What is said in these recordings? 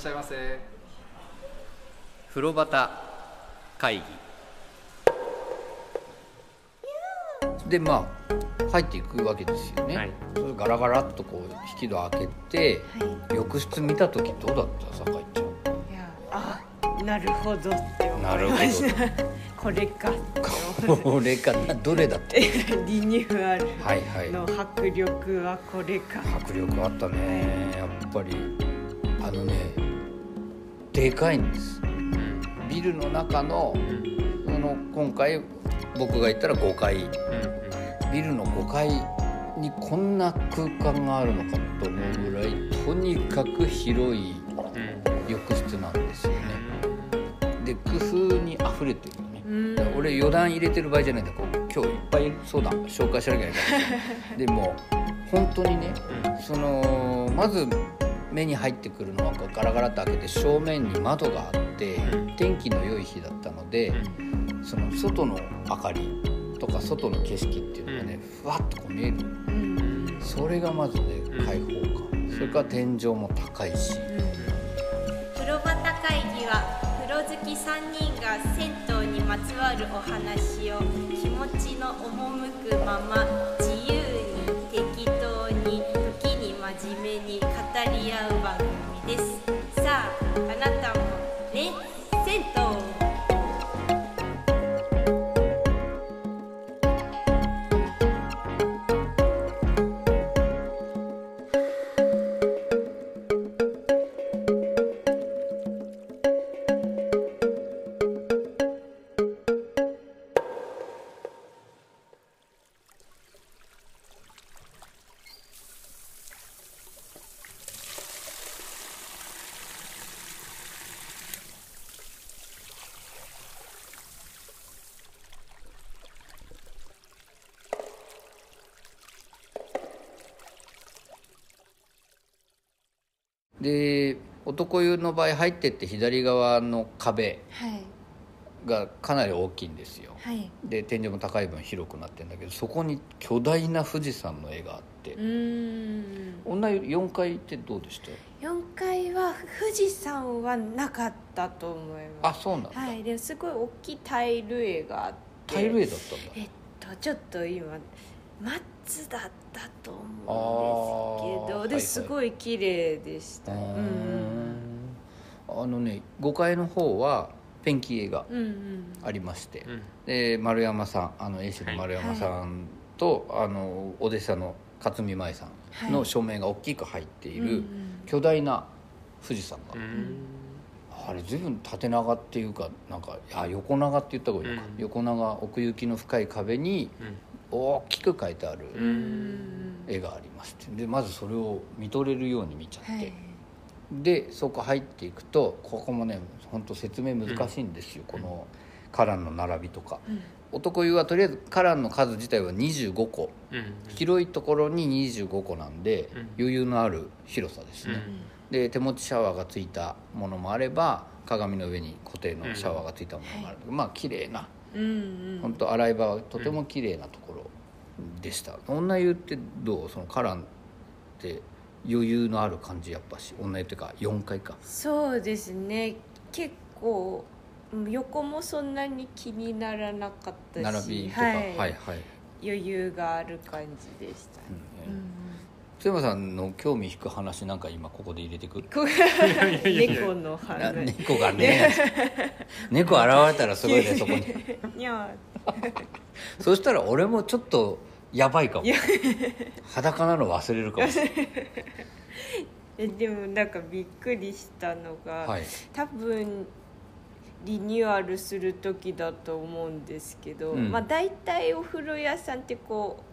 しゃいませ。風呂端会議。でまあ入っていくわけですよね、はい。それガラガラっとこう引き戸開けては浴室見た時どうだった？酒井ちゃん。いいやあなるほどって思ないるほました。これか これかなどれだった？リニューアルはいはい。の迫力はこれか迫力あったね。やっぱりあのねでかいんです。うんビルの中のうの今回僕が行ったら5階。うんビルの5階にこんな空間があるのかと思うぐらいとにかく広いうん浴室なんですよね。で工夫にあふれてるよね。うん。俺余談入れてる場合じゃないんだ。こう今日いっぱいそうだ紹介しなきゃいけない。でも本当にねそのまず目に入ってくるのはガラガラっと開けて正面に窓があってうん。天気の良い日だったのでその外の明かりとか外の景色っていうのがねふわっとこう見える。うん。それがまずねうん。開放感。それから天井も高いし。風呂端会議は風呂好き3人が銭湯にまつわるお話を気持ちの赴くまま真面目に語り合う番組です。さああなたもね。男湯の場合入ってって左側の壁はい。がかなり大きいんですよ。はい。で天井も高い分広くなってるんだけどそこに巨大な富士山の絵があってうーん。女湯4階ってどうでした？4階は富士山はなかったと思います。あそうなんだ、はい。ですごい大きいタイル絵があって。タイル絵だったんだ。えっとちょっと今松だったと思うんですけど、あー。はいはいですごい綺麗でした、うんあのね5階の方はペンキ絵がうんうん。ありまして、うん。で丸山さんあの絵師の丸山さんと、あのお弟子さんの勝見舞さんの照明が大きく入っているうんうん巨大な富士山が、うん。あれ随分縦長っていうかなんかいや横長って言った方がいいのか、うん。横長奥行きの深い壁にうん。大きく描いてあるううんん。絵がありまして。でまずそれを見とれるように見ちゃって、はいでそこ入っていくとここもね本当説明難しいんですよ、この花壇の並びとか。うん。男湯はとりあえず花壇の数自体は25個。うん。広いところに25個なんで、うん。余裕のある広さですね、で手持ちシャワーがついたものもあれば鏡の上に固定のシャワーがついたものもある、まあ綺麗な。うんうん。本当洗い場はとても綺麗なところでした、女湯ってどう？その花壇って余裕のある感じやっぱし女湯っていうか4階か。そうですね。結構うん横もそんなに気にならなかったし並びとか、ははいい、はい。余裕がある感じでした、うんうん。津山さんの興味引く話なんか今ここで入れてく？るこ猫のな話。猫がね。猫現れたらすごいねそこに。にゃ そしたら俺もちょっとやばいかも。裸なの忘れるかもしれない。えでもなんかびっくりしたのが、はい。多分リニューアルする時だと思うんですけど、うん。まあ大体お風呂屋さんってこう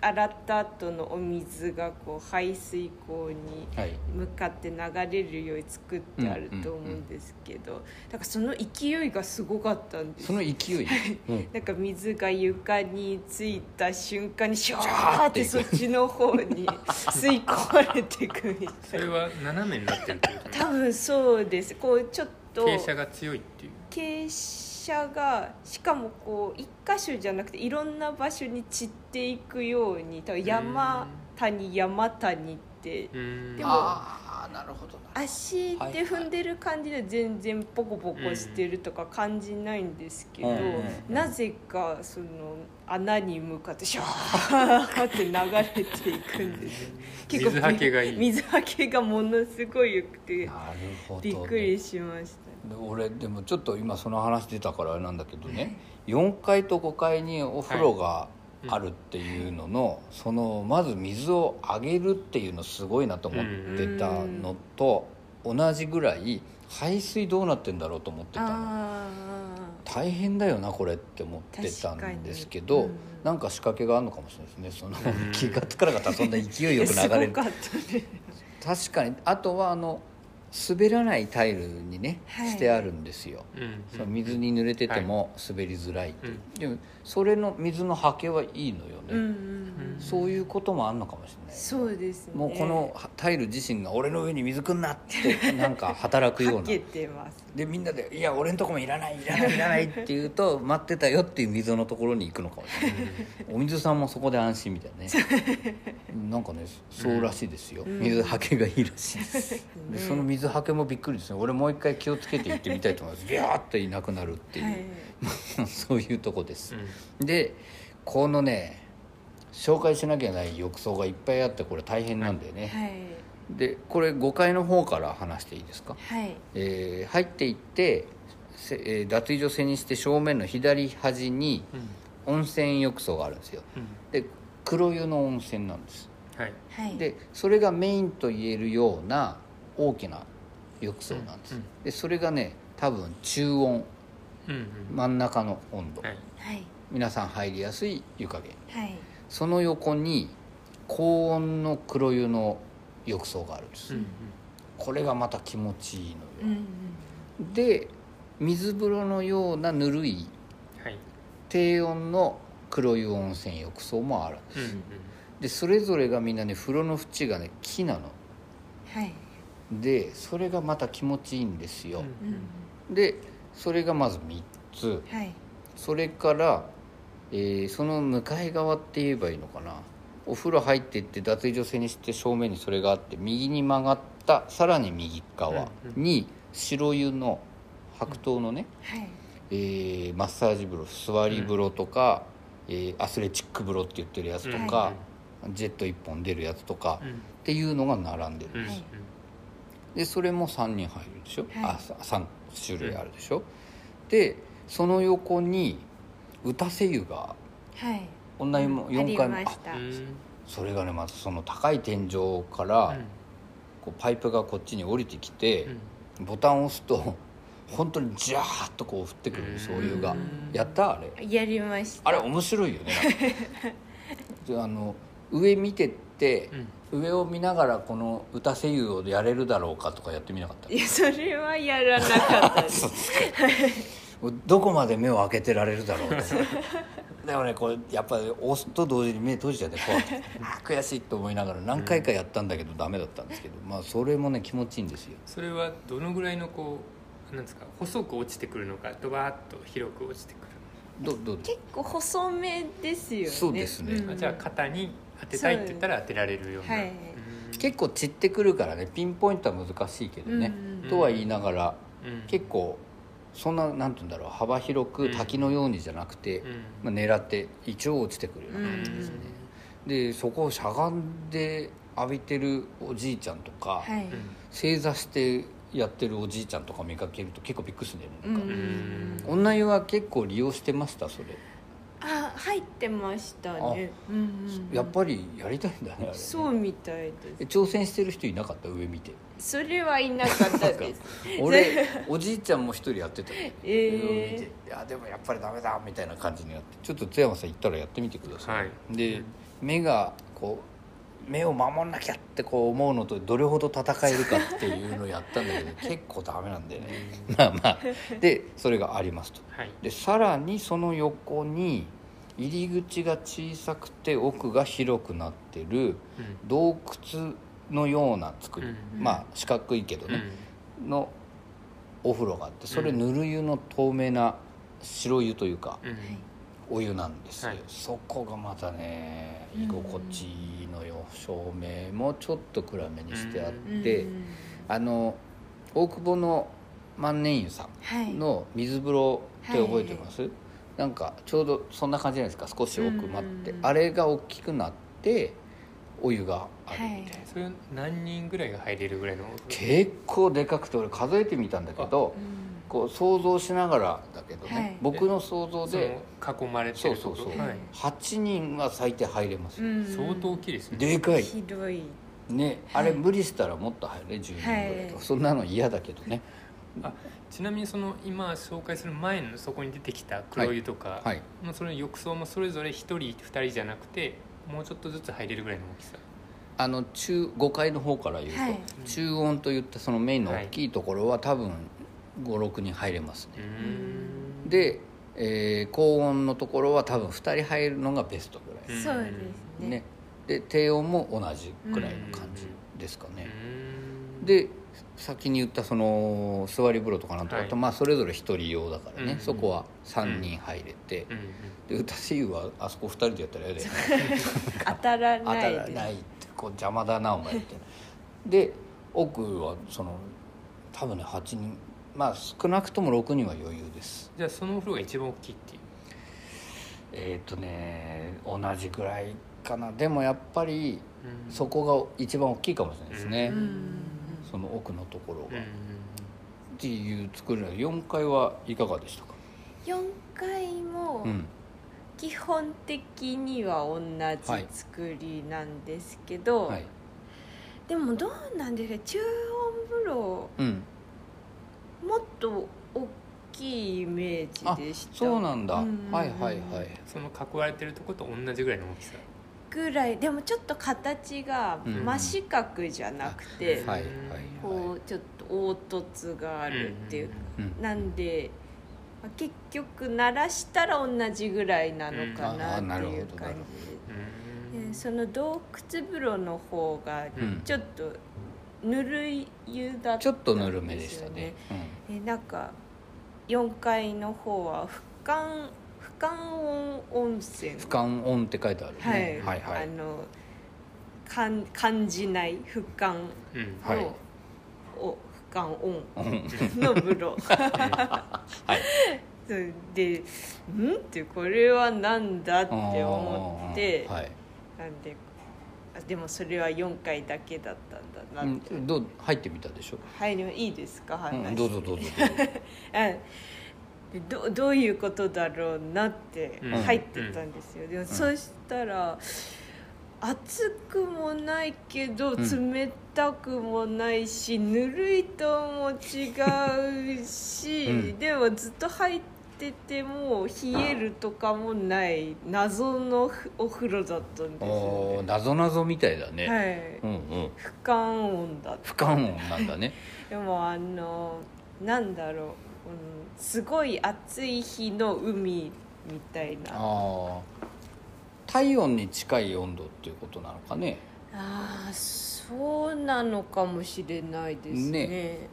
洗った後のお水がこう排水口にはい。向かって流れるように作ってあると思うんですけど、だからその勢いがすごかったんです。その勢い、うん。なんか水が床についた瞬間にシュワシャーってそっちの方に 吸い込まれていくみたいな。それは斜めになってるってこと多分そうです。こうちょっと傾斜が強いっていう。傾斜がしかもこう一箇所じゃなくていろんな場所に散っていくように多分山谷山谷ってうん。でもああなるほどな足で踏んでる感じで全然ポコポコしてるとか感じないんですけど、なぜかその穴に向かってシャーって流れていくんです水はけがいい。水はけがものすごい良くてびっくりしました。で俺でもちょっと今その話出たからあれなんだけどね、4階と5階にお風呂があるっていうのの、そのまず水をあげるっていうのすごいなと思ってたのと同じぐらい排水どうなってんだろうと思ってたの。あ大変だよなこれって思ってたんですけど、うん。なんか仕掛けがあるのかもしれないですね。そのうん。気が付かなかったらそんな勢いよくす流れる。確かに。あとはあの滑らないタイルにね、はい。してあるんですよ、水に濡れてても滑りづらいって、う。ん。でもそれの水のはけはいいのよね、うんうんうん。そういうこともあんのかもしれない。そうですね。もうこのタイル自身が俺の上に水くんなってなんか働くような。かけてます。でみんなで「いや俺のとこもいらないいらないいらない」って言うと待ってたよっていう溝のところに行くのかもしれない。お水さんもそこで安心みたいな。ね なんかねそうらしいですよ、うん。水はけがいいらしいです。でその水はけもびっくりですね。俺もう一回気をつけて行ってみたいと思います。ビャーっていなくなるっていう、はい。そういうとこです。う、ん。でこのね紹介しなきゃない浴槽がいっぱいあってこれ大変なんだよね、はい。でこれ5階の方から話していいですか、はい。えー入っていって、脱衣所背にして正面の左端にうん。温泉浴槽があるんですよ。うん。で黒湯の温泉なんです。はいはい。でそれがメインと言えるような大きな浴槽なんです、うん。うんでそれがね多分中温うんうん。真ん中の温度、はい。はい。皆さん入りやすい湯加減。はい。その横に高温の黒湯の浴槽があるんです、うんうん。これがまた気持ちいいのよ。うんうん。で水風呂のようなぬるいはい。低温の黒湯温泉浴槽もあるんです、うんうん。でそれぞれがみんなね風呂の縁がね木なの。はいでそれがまた気持ちいいんですよ、うん。でそれがまず3つ。はい。それから、えーその向かい側って言えばいいのかな。お風呂入っていって脱衣所背にして正面にそれがあって右に曲がったさらに右側に白湯の白桃のね、はい。えーマッサージ風呂座り風呂とか、えーアスレチック風呂って言ってるやつとか、ジェット1本出るやつとか、うん。っていうのが並んでる。うん。はいでそれも3人入るでしょ、はい。あさ3種類あるでしょ、でその横に打たせ湯がはい。同じもあ4り回もあました。うんそれがねまずその高い天井から、こうパイプがこっちに降りてきてう、ん。ボタンを押すと本当にジャーッとこう降ってくるん。ですお湯が。うんやった？あれ。やりました。あれ面白いよね。であの上見てって、上を見ながらこの打たせ湯をやれるだろうかとかやってみなかった？いやそれはやらなかったです。どこまで目を開けてられるだろうと でもねこれやっぱり押すと同時に目閉じちゃって怖くてあー悔しいと思いながら何回かやったんだけどダメだったんですけど、まあそれもね気持ちいいんですよ。それはどのぐらいのこうなんですか細く落ちてくるのかドバーッと広く落ちてくるどどう結構細めですよね。そうですね。のか、じゃあ肩に当てたいって言ったら当てられるような、はい。うん。結構散ってくるからねピンポイントは難しいけどね、うん。とは言いながらうん。結構そんななんて言うんだろう幅広く滝のようにじゃなくて、うん。まあ、狙って一応落ちてくるような感じですね、でそこをしゃがんで浴びてるおじいちゃんとか、はい。うん正座してやってるおじいちゃんとか見かけると結構びっくりするんだよねなんか、うん。女湯は結構利用してましたそれ、あ入ってましたね。うんうんやっぱりやりたいんだねそうみたいです。え挑戦してる人いなかった？上見て。それはいなかったです。俺 おじいちゃんも一人やってた。よえー。上見て。いやでもやっぱりダメだみたいな感じになって。ちょっと津山さん行ったらやってみてください、はい。で目がこう目を守んなきゃってこう思うのとどれほど戦えるかっていうのをやったんだけど 結構ダメなんだよね。まあまあ。でそれがありますと。はい。でさらにその横に入り口が小さくて奥が広くなってるうん。洞窟のような作り、うんまあ四角いけどうん。ね、のお風呂があってそれぬる湯の透明な白湯というか。うんお湯なんですよ、はい。そこがまたねうん。居心地いいのよ照明もちょっと暗めにしてあっうんて、うん。あの大久保の万年湯さはい。んの水風呂って覚えてます、なんかちょうどそんな感じじゃないですか？少し奥まって、うん。あれが大きくなってお湯があるみたいな、はい。それ何人ぐらいが入れるぐらいの結構でかくて俺数えてみたんだけどこう想像しながらだけどね、はい。僕の想像そでの囲まれてそうそうそう。はい。8人は最低入れます相当大きいですね。でかい。広い。ね。あれ無理したらもっと入るね10人ぐらいとか、はい。そんなの嫌だけどね。あちなみにその今紹介する前のそこに出てきた黒湯とか、はい。まあその浴槽もそれぞれ1人2人じゃなくてもうちょっとずつ入れるぐらいの大きさ。あの中5階の方から言うと、はい。中音といったそのメインの大きいところは多分56人入れますうね、で、えー高音のところは多分2人入るのがベストぐらい、うん。そうですね。ね。で低音も同じぐらいの感じですかうね、で先に言ったその座り風呂とかなんとかと、はい。まあそれぞれ1人用だからね、うん。そこは3人入れて、うん。うん。で歌し湯はあそこ2人でやったら嫌だよね。当たら当ないでたらないってこう邪魔だなお前みたいなで奥はその多分ね8人まあ少なくとも6人は余裕です。じゃあそのお風呂が一番大きいっていう？えっ、とね同じぐらいかな。でもやっぱりうん。そこが一番大きいかもしれないですね、うん。その奥のところが、うんっていう作りなの4階はいかがでしたか？4階もうん。基本的には同じ作りなんですけど、はい。でもどうなんですか？中音風呂うんもっと大きいイメージでした。そうなんだ、うん。はいはいはい。その囲われてるとこと同じぐらいの大きさ。ぐらい。でもちょっと形がうん。真四角じゃなくて、はい。はいこうちょっと凹凸があるっていう、うんなんでまあ結局鳴らしたら同じぐらいなのかななっていう感じ。うんででその洞窟風呂の方がうん。ちょっとぬるい湯だったんですよ、ちょっとぬるめでしたね、えなんか4階の方は俯瞰俯瞰温温泉うん、俯瞰音って書いてあるね、はい、はいはい。あのかん感じない俯瞰の、うん。はい。お俯瞰温うん。の風呂 はい。で「ん?」ってこれはなんだって思って、はい。なんであでもそれは4回だけだったんだうなって、ん、どう入ってみたでしょ、はいでもいいですかう話、ん、どうぞどうぞどうぞ。あ でどどういうことだろうなってうん。入ってたんですよ、でもそしたら熱くもないけどん。冷たくもないし、ぬるいとも違うし、うん。でもずっと入ってても冷えるとかもない謎のふお風呂だったんですおよね。ーなぞなぞみたいだね、はい、うんうん。俯瞰温だった。俯瞰音なんだね。でもあのなんだろう、うん、すごい暑い日の海みたいな。あああ体温に近い温度っていうことなのかね。あーそうなのかもしれないですね。ね。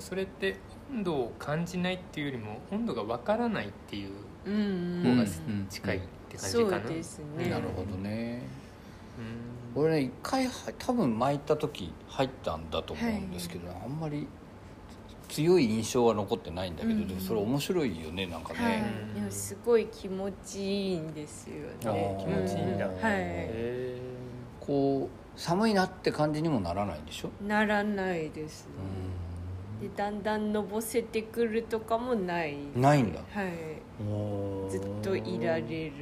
それって温度を感じないっていうよりも温度がわからないっていううんうん。方がうん近いって感じそうかな、ですねなるほどね。うん。俺ね一回は多分巻いた時入ったんだと思うんですけど、あんまり強い印象は残ってないんだけど、うん。でもそれ面白いよねなんかはい。ね、でもすごい気持ちいいんですよあね気持ちいいんだ、うん。はい。へこう寒いなって感じにもならないでしょ、ならないですでだんだんのぼせてくるとかもない。ないんだ。はい。うんずっといられる。ー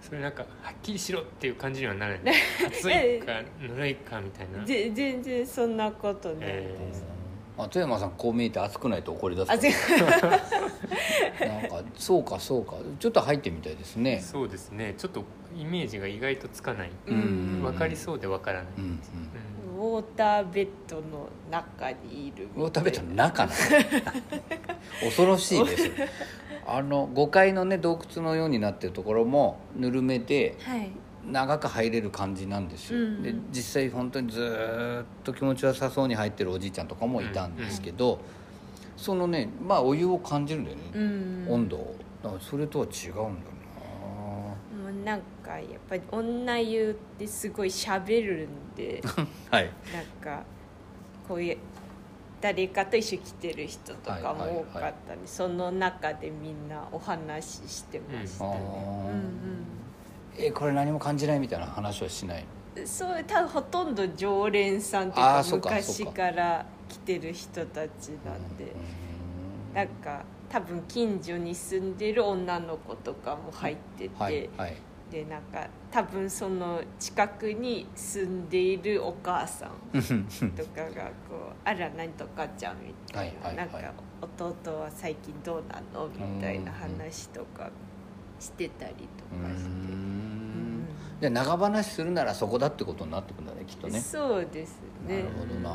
それなんかはっきりしろっていう感じにはならない。暑いかぬるいかみたいな。ぜ全然そんなことないです、あ富山さんこう見えて暑くないと怒り出す なんかそうかそうか。ちょっと入ってみたいですね。そうですね。ちょっとイメージが意外とつかない。うん分かりそうで分からない、うん。うんウォーターベッドの中にいるウォーターベッドの中なの？恐ろしいですあの5階のね洞窟のようになってるところもぬるめではい。長く入れる感じなんですよ、うん。で実際本当にずーっと気持ちよさそうに入ってるおじいちゃんとかもいたんですけど、そのねまあお湯を感じるんだよね、うん。温度を。それとは違うんだよもうなんかやっぱり女湯ってすごい喋るんでな はい。なんかこういう誰かと一緒に来てる人とかも多かはいはいったんで、その中でみんなお話ししてましたあね、ーえこれ何も感じないみたいな話はしないうんうん、そう多分ほとんど常連さんっていうかあーそうかそうか昔から来てる人たちなんで、なんか多分近所に住んでる女の子とかも入ってて、はいはいでなんか多分その近くに住んでいるお母さんとかがこう「あら何とかちゃん」みたいな、はいはいはい。なんか「弟は最近どうなの?」みたいな話とかしてたりとかして、うん。じゃあ長話するならそこだってことになってくんだねきっとね。そうですね。なるほどな。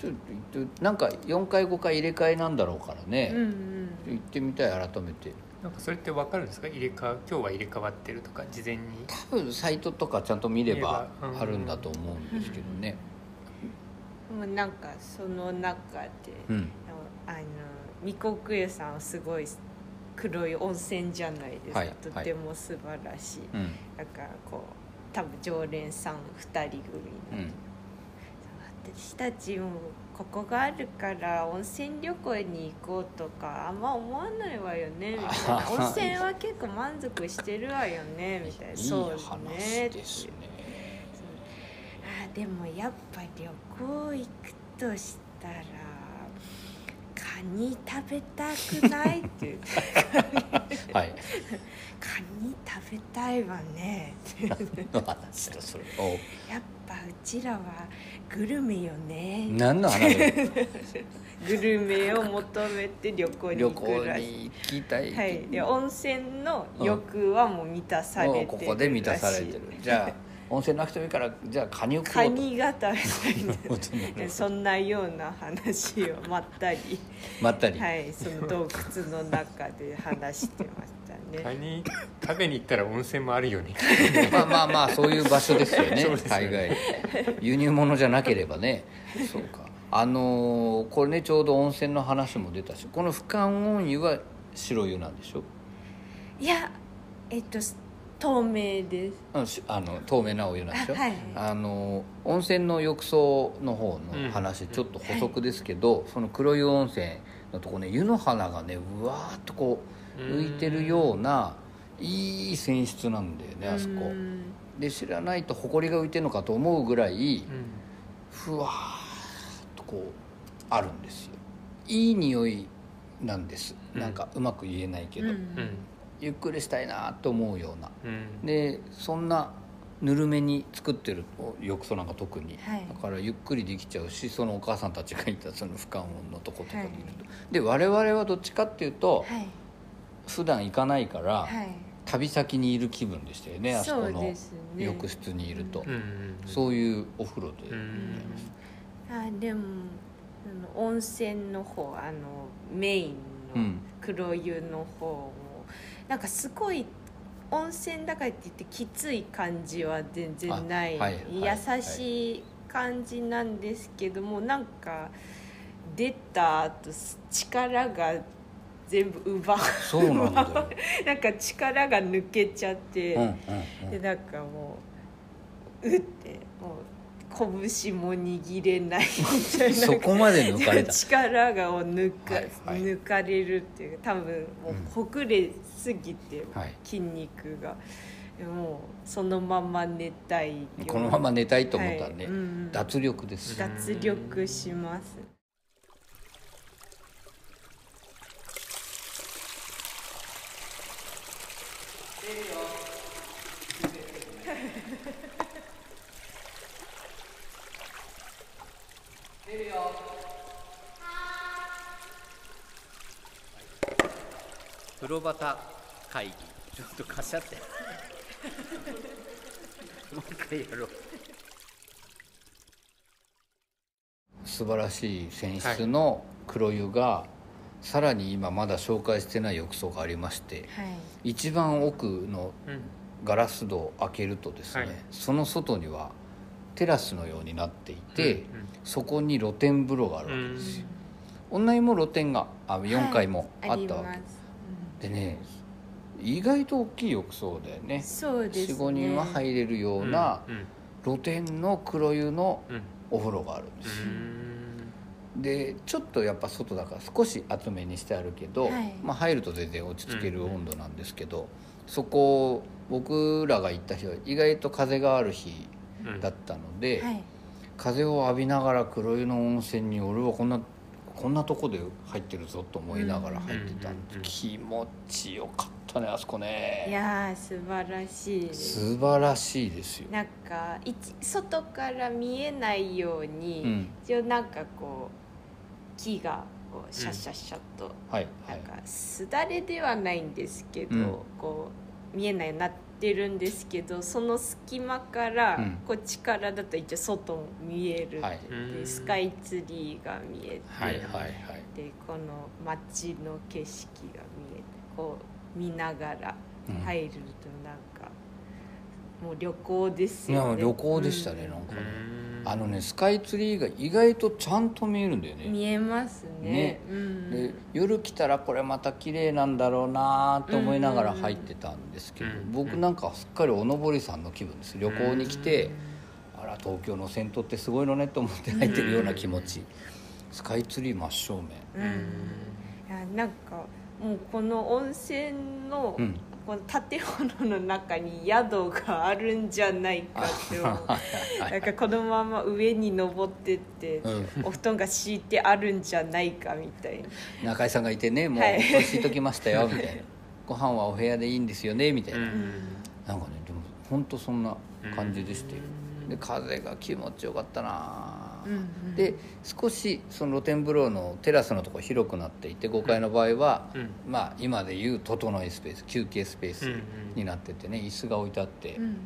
ちょっとなんか4回5回入れ替えなんだろうからうんうね、ん行ってみたい改めてなんかそれって分かるんですか？入れ替わ今日は入れ替わってるとか事前に？多分サイトとかちゃんと見ればあるんだと思うんですけどね。もうなんかその中で、うん。あの三国湯さんはすごい黒い温泉じゃないですか、はいとても素晴らしい、うん。だからこう多分常連さん2人組の、うん。私たちもここがあるから温泉旅行に行こうとかあんま思わないわよねみたいな。温泉は結構満足してるわよねみたいな。そう話ねですね。あでもやっぱ旅行行くとしたらカニ食べたくないって言ってはい。カニ食べたいわね。の話だそれ。おやっぱうちらはグルメよね。何の話だ？グルメを求めて旅行に旅行く行らしい。に行きたい、はい、で温泉の欲はもう満たされてるもうここで満たされてる。じゃあ 温泉なくてもいいからじゃあカニを食おうと。カニが食べたいそんなような話をまったり、まったり、はい、その洞窟の中で話してましたね。カニ食べに行ったら温泉もあるよねまあまあまあそういう場所ですよね そうですよ大ね概。輸入物じゃなければね。そうか。あのーこれねちょうど温泉の話も出たしこの深温湯は白湯なんでしょ？いやえっと透明です。あの透明なお湯なんでしょ？あはい。あの温泉の浴槽の方の話、うん。ちょっと補足ですけど、その黒湯温泉のとこね湯の花がねうわーっとこう浮いてるようないい泉質なんだよねあそこ。うんで知らないと埃が浮いてるのかと思うぐらいうん。ふわーっとこうあるんですよ。いい匂いなんです、うん。なんかうまく言えないけど、うんうんゆっくりしたいなと思うような。うん。でそんなぬるめに作ってる浴槽なんか特に、はい。だからゆっくりできちゃうしそのお母さんたちがいたその不感温のとことかにいると、はい。で我々はどっちかっていうと、はい。普段行かないから、はい。旅先にいる気分でしたよねあそこそうのですね。浴室にいると、うんうんそういうお風呂で、うん。あでもあの温泉の方あのメインのうん。黒湯の方も、なんかすごい温泉だからって言ってきつい感じは全然ない、あはいはい。優しい感じなんですけどもなんか出た後力が全部奪うそうなん なんか力が抜けちゃって、うんうんうん。でなんかもううってもう拳も握れないみたいな。そこまで抜かれた。力がを抜か,、はいはい。抜かれるっていう多分もうほぐれすぎて、はい。筋肉が。もうそのまま寝たいこのまま寝たいと思ったらね、はい。うん。脱力です、脱力します風呂端会議。ちょっとかしゃって。もう一回やろう。素晴らしい泉質の黒湯が、さらに今まだ紹介してない浴槽がありましてはい。一番奥のうん。ガラス戸を開けるとですね、はい。その外にはテラスのようになっていて、うんそこに露天風呂があるわけですよ、女湯も露天があ4階もあったわけ、はいりますでね意外と大きい浴槽だよね。そうですね。45人は入れるようなうん露天の黒湯のうん。お風呂があるんです。よ、うん。でちょっとやっぱ外だから少し厚めにしてあるけど、はい。まあ、入ると全然落ち着ける温度なんですけど、そこ僕らが行った日は意外と風がある日うん。だったので、はい。風を浴びながら黒湯の温泉に俺はこんなこんなとこで入ってるぞと思いながら入ってたんです、うん気持ちよかったねあそこいねやー素晴らしい素晴らしいですよ、なんか一外から見えないように、うん、一応なんかこう木がこうシャッシャッシャッと、はいはい。なんかすだれではないんですけど、うん。こう見えないようになってるんですけどその隙間から、うん。こっちからだと一応外も見える、でスカイツリーが見えて、はいはいはい。でこの街の景色が見えてこう見ながらうん入るとなんか、もう旅行ですいよね。や旅行でしたね、なんか。ねうん。あのねスカイツリーが意外とちゃんと見えるんだよね。見えますね。ね。うん。で夜来たらこれまた綺麗なんだろうなと思いながら入ってたんですけど、うん。僕なんかすっかりおのぼりさんの気分です。旅行に来て、あら東京の銭湯ってすごいのねと思って入ってるような気持ち、スカイツリー真正面。うん。いやなんかもうこの温泉の、うんこの建物の中に宿があるんじゃないかって思う。なんかこのまま上に登ってって、うん。お布団が敷いてあるんじゃないかみたいな。中井さんがいてねもう敷い。ときましたよみたいな。ご飯はお部屋でいいんですよねみたいな、うん。なんかねでも本当そんな感じでしたよで風が気持ちよかったな、うんうん。で少しその露天風呂のテラスのところ広くなっていて5階の場合は、うん。まあ今でいう整いスペース休憩スペースになっててね椅子が置いてあって、うんうん。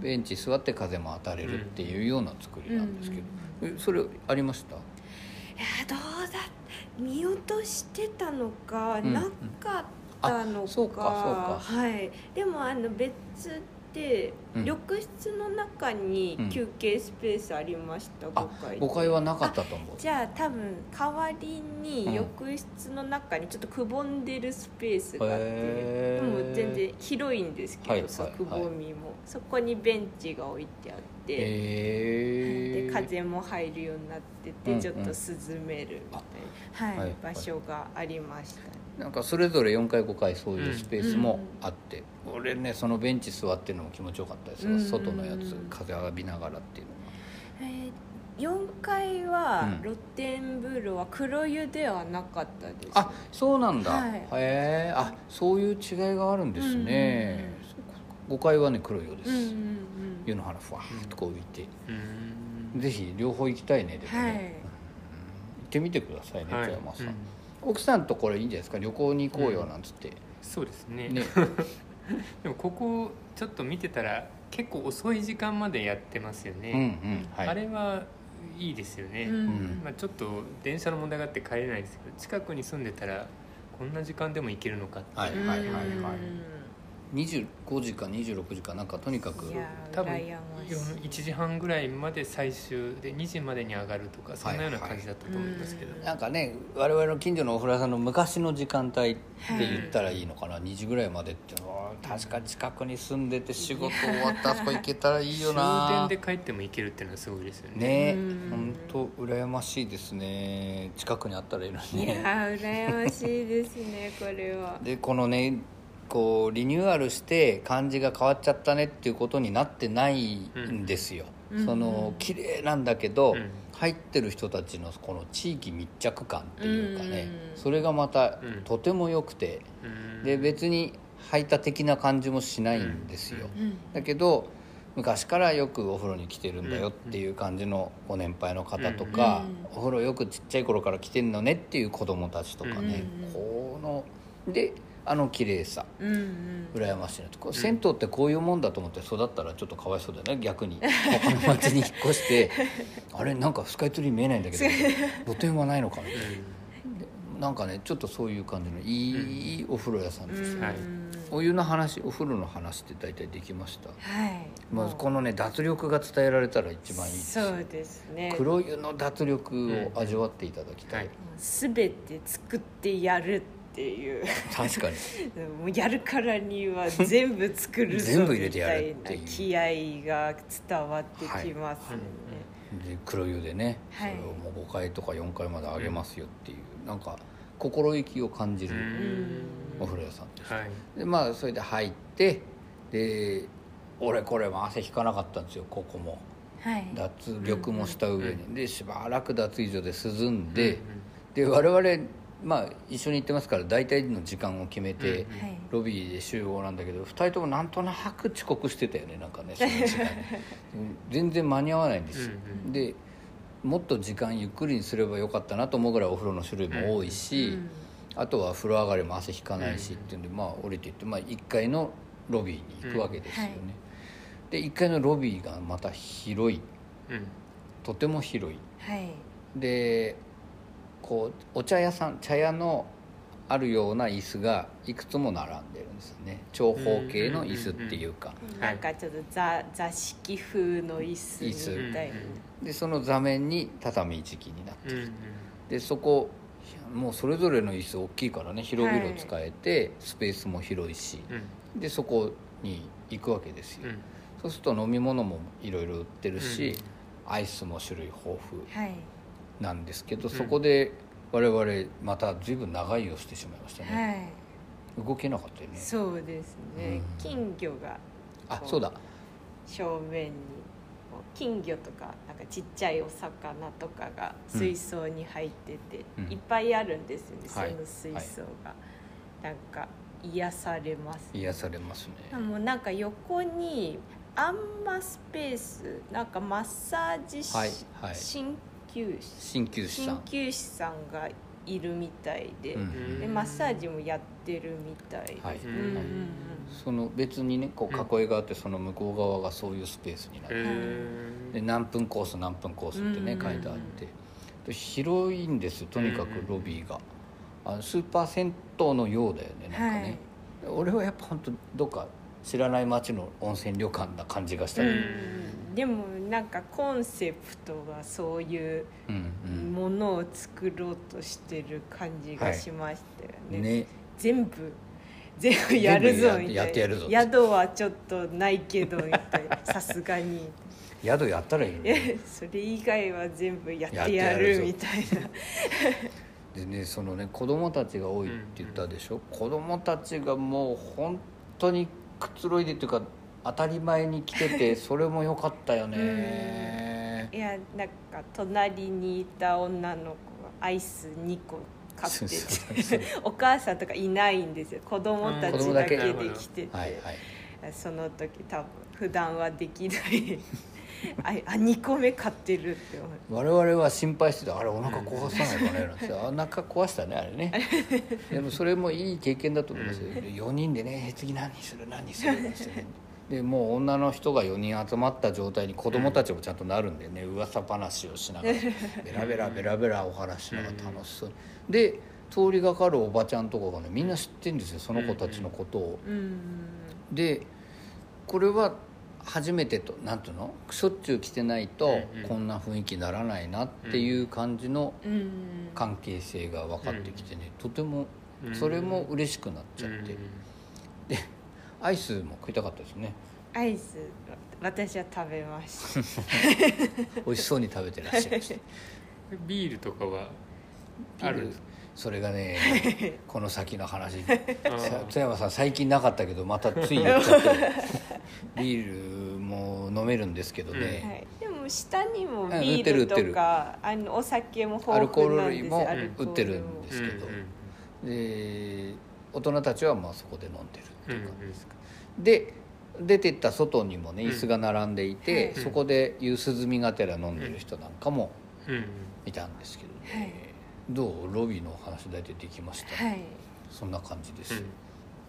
ベンチ座って風も当たれるっていうような作りなんですけど、えそれありました？いやどうだ見落としてたのか、うん。なかったのか。あそうかそうはい。でもあの別で、うん。浴室の中にうん。休憩スペースありました、あ5階5階はなかったと思う。じゃあ多分代わりうん。に浴室の中にちょっとくぼんでるスペースがあって、へでーも全然広いんですけど、はいはいそうくぼみも、そこにベンチが置いてあって、で風も入るようになってて、うんうん。ちょっと涼めるみたいな、はいはい。場所がありました、なんかそれぞれ4階5階そういうスペースもあって、俺ねそのベンチ座ってるのも気持ちよかったですよ、うん。外のやつ風浴びながらっていうのが。えー、4階はうん。露天風呂は黒湯ではなかったです。あそうなんだ、はい。へえあそういう違いがあるんですね、5階はね黒いようです、うんうんうん。湯の花ふわーっとこう浮いて、うん。ぜひ両方行きたいねでもね、はい。うん。行ってみてくださいねはい。富山さん、うん奥さんとこれいいんじゃないですか？旅行に行こうよなんつって、そうですね。ね。でもここちょっと見てたら結構遅い時間までやってますようんうね、んはい。あれはいいですよね、うん。まあ、ちょっと電車の問題があって帰れないですけど近くに住んでたらこんな時間でも行けるのかって、はいはいはいはい。うん25時か26時かなんかとにかく多分。羨ましい。1時半ぐらいまで最終で2時までに上がるとかそんなような感じだったと思いますけど、はいなんかね我々の近所のお風呂屋さんの昔の時間帯って言ったらいいのかな、2時ぐらいまでっていうの。は確か近くに住んでて仕事終わったあそこ行けたらいいよ終な電で帰っても行けるっていうのはすごいですよね。ねうん。本当羨ましいですね。近くにあったらいいのにいやね羨ましいですねこれは。でこのねこうリニューアルして漢字が変わっちゃったねっていうことになってないんですよ、うん。その綺麗なんだけど、うん。入ってる人たちのこの地域密着感っていうかね、うん。それがまたうん。とても良くて、うん。で別に排他的な感じもしないんですよ、だけど昔からよくお風呂に来てるんだよっていう感じのご年配の方とか、お風呂よくちっちゃい頃から来てんのねっていう子供たちとかね、うん。このであの綺麗さうんうん。羨ましいなと。こう銭湯ってこういうもんだと思って育ったらちょっとかわいそうだよね。逆に。他の町に引っ越して。あれ？なんかスカイツリー見えないんだけど。露天はないのかみたいな。なんかねちょっとそういう感じのいいお風呂屋さんですよ、はい。お湯の話お風呂の話って大体できました、はい。まあ、このね脱力が伝えられたら一番いいですよ。そうですね。黒湯の脱力を味わっていただきたい、はい。すべて作ってやるっていう。確かに。もうやるからには全部作るぞ 全部入れてやるっていう。みたいな気合が伝わってきますね、で黒湯でね、はい。それをもう5階とか4階まで上げますよっていう、なんか心意気を感じるお風呂屋さんです、はい。でまあそれで入ってで俺これも汗引かなかったんですよここも。はい。脱力もした上に、でしばらく脱衣所で涼んで、うん。で我々まあ一緒に行ってますから大体の時間を決めて、ロビーで集合なんだけど2人ともなんとなく遅刻してたよねなんかね その時間全然間に合わないんですよ、うんうん。でもっと時間ゆっくりにすればよかったなと思うぐらいお風呂の種類も多いし、うん。あとは風呂上がりも汗引かないしっていうんで、まあ降りていって、まあ、1階のロビーに行くわけですよね、うん。はい。で1階のロビーがまた広い。うん。とても広い。はい。でこうお茶屋さん茶屋のあるような椅子がいくつも並んでるんですよね。長方形の椅子っていうか、なんかちょっと座座敷風の椅子椅子みたいな。でその座面に畳敷きになってる、うんうんでそこもうそれぞれの椅子大きいからね広々使えて、スペースも広いし。うん。でそこに行くわけですよ、うん。そうすると飲み物もいろいろ売ってるし、アイスも種類豊富。はいなんですけど、ん。そこで我々また随分長居をしてしまいましたね、はい。動けなかったよね。そうですね。うん。金魚があそうだ。正面に金魚とかなんかちっちゃいお魚とかが水槽に入ってて、うん。いっぱいあるんですよね、はい。その水槽が、なんか癒されます癒されますね。もうなんか横にあんまスペースなんかマッサージ師、はいはい。鍼灸師鍼灸師さ鍼ん灸師さんがいるみたいで,、うん。でマッサージもやってるみたいはい。うん。うんうんその別にねこう囲いがあってその向こう側がそういうスペースになってへるー。で何分コース何分コースってねうん書いてあって。で広いんですよとにかくロビーが。あのスーパー銭湯のようだよねなんかね、俺はやっぱ本当どっか知らない街の温泉旅館な感じがしたうね、んでもなんかコンセプトがそういううんうん。ものを作ろうとしてる感じがしましたよね,、ね。全部。全部やるぞみたいな。ややってやるぞ。宿はちょっとないけどみたいな。さすがに。宿やったらいいのそれ以外は全部やってやるみたいな。でねそのね子供たちが多いって言ったでしょ、子供たちがもう本当にくつろいでっていうか当たり前に来てて それも良かったよね。いやなんか隣にいた女の子がアイス2個買ってて お母さんとかいないんですよ。子供たちだけで来て。て、はいはい。その時多分普段はできない。ああ2個目買ってるって思う。我々は心配してた。あれお腹壊さないかねなんて。お腹壊したねあれね。でもそれもいい経験だと思いますよ、4人でね次何にする何にする何にするでもう女の人が4人集まった状態に子供たちもちゃんとなるんでね。噂話をしながら。ベラベラベラベラお話ししながら楽しそうに。で通りがかるおばちゃんとかがねみんな知ってるんですよその子たちのことを。うん。でこれは初めてとなんていうの？しょっちゅう来てないとうんうん。こんな雰囲気にならないなっていう感じのうん。関係性が分かってきてねとてもうん。それも嬉しくなっちゃって。うんアイスも食いたかったですね。アイス私は食べました。美味しそうに食べてらっしゃいました。ビールとかはあるんですか？それがね この先の話。津山さん最近なかったけどまたつい言っちゃって。ビールも飲めるんですけどはね、い、でも下にもうんビールとかあのお酒も豊アルコ富なんです。ール類もアルコール。売ってるんですけど、で大人たちはまあそこで飲んでるっていう感じですか、で出てった外にもねうん。椅子が並んでいて、はいそこで夕涼みがてら飲んでる人なんかもうん。うん。いたんですけどね、はい。どう？ロビーのお話大体できました、はい。そんな感じです、うん。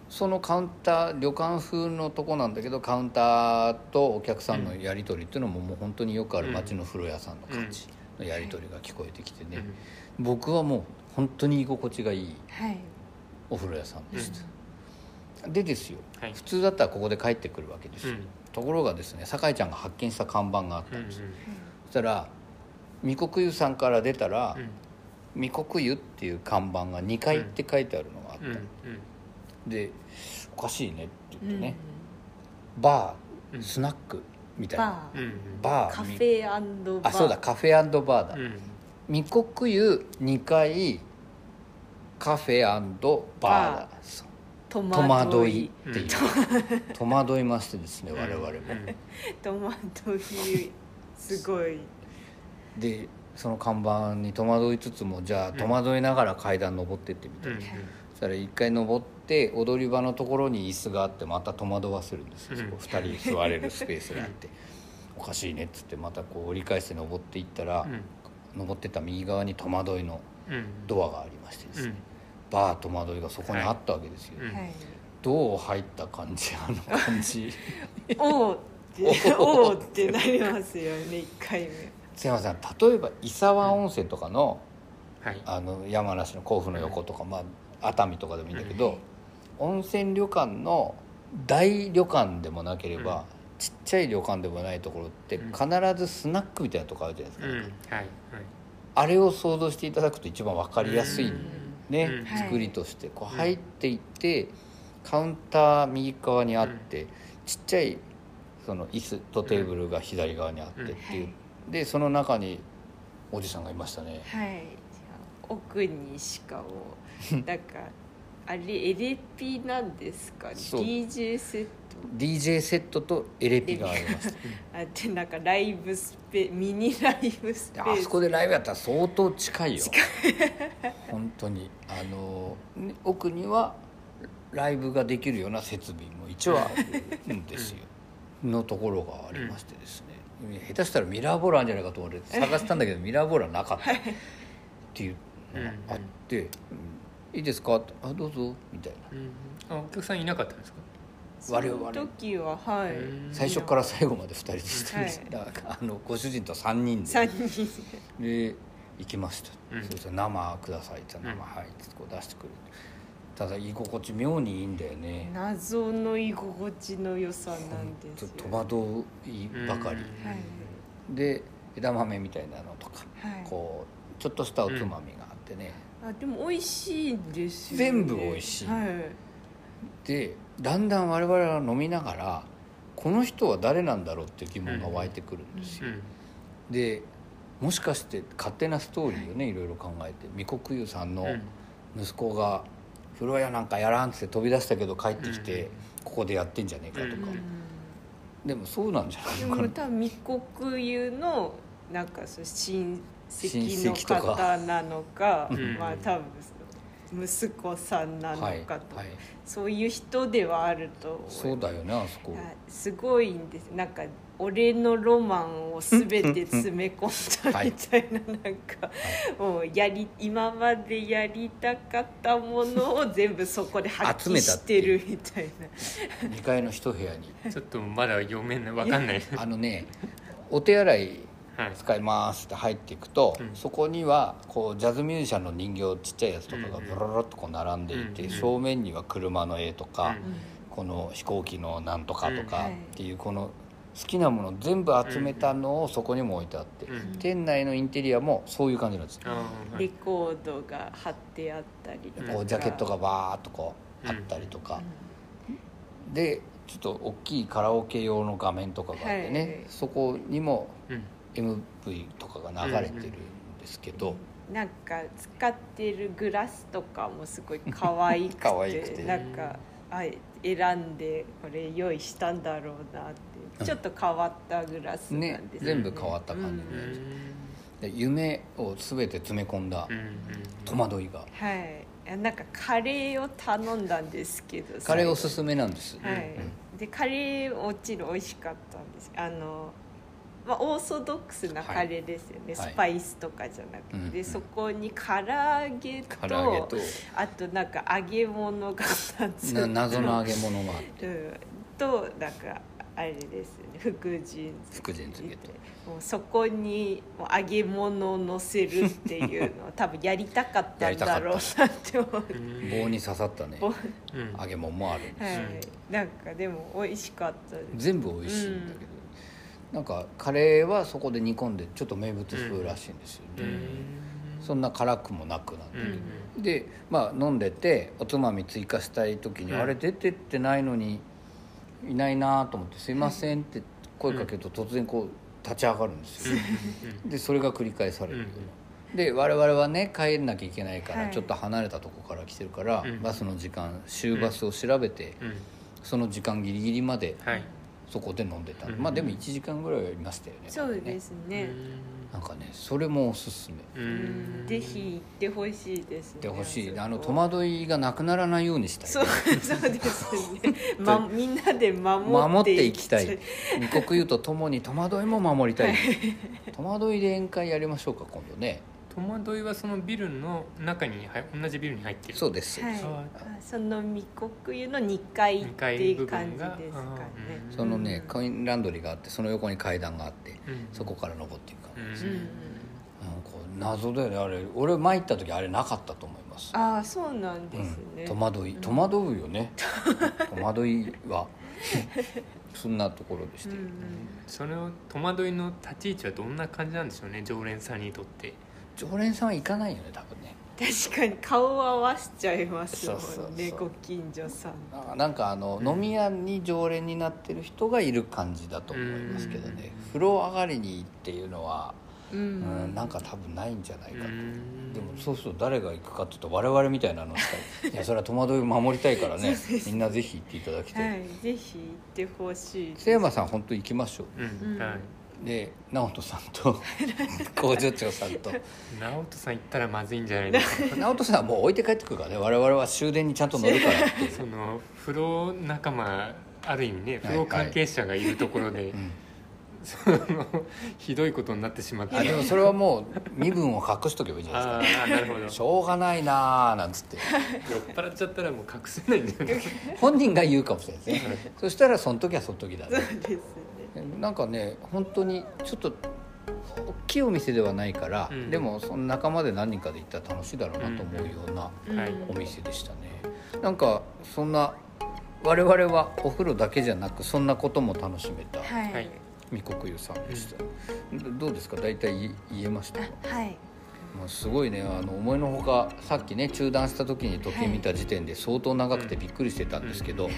そのカウンター旅館風のとこなんだけどカウンターとお客さんのやり取りっていうのももう本当によくある街の風呂屋さんの感じのやり取りが聞こえてきてね、僕はもう本当に居心地がいい。はいお風呂屋さんでした、でですよ。はい。普通だったらここで帰ってくるわけですよ、うん。ところがですね酒井ちゃんが発見した看板があったうんんです、そしたら御国湯さんから出たらうん「御国湯」っていう看板が2階って書いてあるのがあった、うんうん。で「おかしいね」ってうん言ってね、バーうん。スナックみたいな。バー。うんバー。カフェバー。あそうだカフェバーだ、うん。密国湯2階カフェバーだ。そう戸戸惑惑い。いってい。う戸惑いましてですね我々も、うん。戸惑い。すごい。でその看板に戸惑いつつもじゃあ戸惑いながら階段登ってってみたいな、うんそしたら1回登って踊り場のところに椅子があってまた戸惑わせるんですよ、うん。そこ2人座れるスペースがあって。おかしいねっつってまたこう折り返して登っていったら、登ってった右側に戸惑いのドアがありましてですね、うん。バー戸惑いがそこにあったわけですよ、うん。はい。どう入った感じあの感じ。おーって おーってなりますよね1回目。すいません。例えば伊沢温泉とかのはい。あの山梨の甲府の横とか、まあ、熱海とかでもいいんだけど、温泉旅館の大旅館でもなければ、うん。ちっちゃい旅館でもないところってうん。必ずスナックみたいなとこあるじゃないですうん。か、はい。はいあれを想像していただくと一番分かりやすい、ね。作りとして。こううん入っていってカウンター右側にあって、ちっちゃいその椅子とテーブルが左側にあってっていう、はい。でその中におじさんがいましたね。はい。奥に鹿を なんかあれエレピなんですかね？DJ セット DJ セットとエレピがありました あでなんかライブスペミニライブスペース。あそこでライブやったら相当近いよ。本当に。あのね奥にはライブができるような設備も一応あるんですよ。のところがありましてですね、下手したらミラーボールあるんじゃないかと思って探したんだけどミラーボールはなかった。っていうのがあって「うんいいですか?」あどうぞ」みたいな。うん。あお客さんいなかったんですか？我々時ははい。うん最初から最後まで2人でしてはい。だからあのご主人と3人で。3人で。行きました、うん。そしたら生ください」って言ったら「うん。生はい」ってこう出してくれるただ居心地妙にいいんだよね。謎の居心地の良さなんですよ。ちょっと戸惑いばかり、うん。はいで枝豆みたいなのとか、はい。こうちょっとしたおつまみがあってね、あでも美味しいんですよ、ね、全部美味しい。はい。でだんだん我々は飲みながらこの人は誰なんだろうっていう疑問が湧いてくるんですよ、うん。でもしかして勝手なストーリーをねいろいろ考えて御国湯さんのうん。息子が風呂屋なんかやらんっつって飛び出したけど帰ってきうん。てここでやってんじゃねえかとか、うん。でもそうなんじゃない？かなも多分密国湯のなんかそう親戚親の方なのかうん。まあ多分息子さんなのはい、かと、はい、そういう人ではあるとそうだよねあそこ。はい。すごいんです。なんか俺のロマンを全て詰め込んだみたいななんかもうやり今までやりたかったものを全部そこで発揮集めたっしてるみたいな。2階の一部屋に。ちょっとまだ読めないわかんない。あのねお手洗いはい使いますって入っていくと、うん。そこにはこうジャズミュージシャンの人形ちっちゃいやつとかがうん。ブロロっとこう並んでいて、うん。正面には車の絵とか、うん。この飛行機のなんとかとかっていうこの好きなもの全部集めたのをそこにも置いてあって、うん。店内のインテリアもそういう感じなんです。よ、あーはいレコードが貼ってあったりとか。こうジャケットがバーっとこうあったりとか、でちょっと大きいカラオケ用の画面とかがあってね、はい。そこにもうん MV とかが流れてるんですけど、なんか使ってるグラスとかもすごい可愛くて可愛くて。なんかあ選んでこれ用意したんだろうなって。ちょっと変わったグラスなんねです全部変わった感じうで,、ん。で夢を全て詰め込んだうんうん戸惑いが、はい。なんかカレーを頼んだんですけどカレーおすめすめなんです、はい、でカレーもちろん美味しかったんです。あのまあ、オーソドックスなカレーですよね、はい。スパイスとかじゃなくて、うん。でそこに唐揚げと唐揚げと。あとなんか揚げ物が2つ。な謎の揚げ物があって。うん。となんかあれですね。福神漬福神漬けと。もうそこにもう揚げ物を乗せるっていうのを 多分やりたかったんだろうなって思う。うん棒に刺さったね。ぼうん。揚げ物もあるんですよ、はい、なんかでも美味しかったです。全部美味しいんだけど、なんかカレーはそこで煮込んでちょっと名物風らしいんですよ。ね、そんな辛くもなくなんだけど、でまあ飲んでておつまみ追加したい時に、うん。あれ出てってないのにいないなと思って「すいません」って声かけると突然こう立ち上がるんですよ、うん。でそれが繰り返される、うん。で我々はね帰んなきゃいけないから、はいちょっと離れたとこから来てるから、うん。バスの時間終バスを調べて、その時間ギリギリまではいそこで飲んでた、うん。まあでも1時間ぐらいはいましたよね。そうですね。なんかねそれもおすすめ。ぜひ行ってほしいですね。でほしい。あの戸惑いがなくならないようにしたい。そうそうですね、ま、みんなで守って守っていきたい。二国湯とともに戸惑いも守りたい。戸惑いで宴会やりましょうか今度ね戸惑いはそのビルの中にはい。同じビルに入ってるそう。です、はいその密国湯の2階っていう感じですかね。うんそのねうんコインランドリーがあってその横に階段があってうん。そこから登っていく感じ、うん。うん。うん。うんこう謎だよね。あれ俺前行った時あれなかったと思います。ああそうなんですうん、ね、戸惑い戸惑うよね。戸惑いは。そんなところでして、うん。うん。その戸惑いの立ち位置はどんな感じなんでしょうね常連さんにとって常連さんは行かないよね多分ね。確かに顔を合わせちゃいますもんねそうそうそう。ご近所さん。あなんかあの、飲み屋に常連になってる人がいる感じだと思いますけどね。うん。風呂上がりにっていうのは、ううんんなんか多分ないんじゃないかと、うん。でもそうすると誰が行くかっていうと我々みたいなのしか いやそれは戸惑いを守りたいからね。みんなぜひ行っていただきたい、はいぜひ行ってほしい瀬山さん本当行きましょう。んうん。はい。うで直人さんと 工場長さんと。直人さん行ったらまずいんじゃないですか？直人さんはもう置いて帰ってくるからね。我々は終電にちゃんと乗るからっていう。その風呂仲間ある意味ね風呂関係者がいるところで、うん。そのひどいことになってしまって。あでもそれはもう身分を隠しとけばいいじゃないあですか。あなるほど。しょうがないなーなんつって。酔っ払っちゃったらもう隠せないんじゃない 本人が言うかもしれないですね。そしたらその時はその時だね。そうですねなんかね本当にちょっと大きいお店ではないから、うん。でもその仲間で何人かで行ったら楽しいだろうなと思うようなはい。お店でしたね。なんかそんな我々はお風呂だけじゃなくそんなことも楽しめたはい、国湯さんでした、どどうですか？大体言言えました？はい。まあ、すごいね。あの思いのほかさっきね中断した時に時計見た時点で相当長くてびっくりしてたんですけど、はい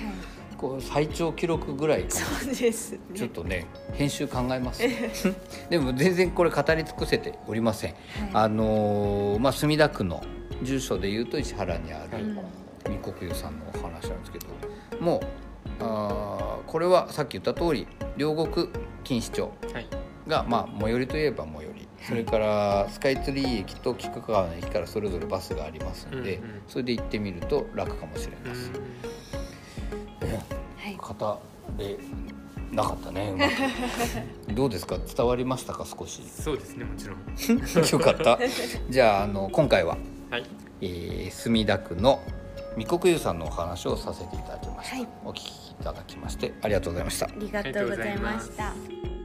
こう最長記録ぐらいそうですね。ちょっとね編集考えます。でも全然これ語り尽くせておりません、あのーまあ、墨田区の住所でいうと石原にあるうん。三国湯さんのお話なんですけどもうあーこれはさっき言った通り両国錦糸町はい。が、まあ、最寄りといえば最寄り。それからスカイツリー駅と菊川の駅からそれぞれバスがありますので、うんうんそれで行ってみると楽かもしれうません、ん。はい語れなかったねうまく。どうですか？伝わりましたか？少し。そうですねもちろん。よかった。じゃああの今回は、はい。えー墨田区の三国湯さんのお話をさせていただきました、はい。お聞きいただきましてありがとうございました。ありがとうございました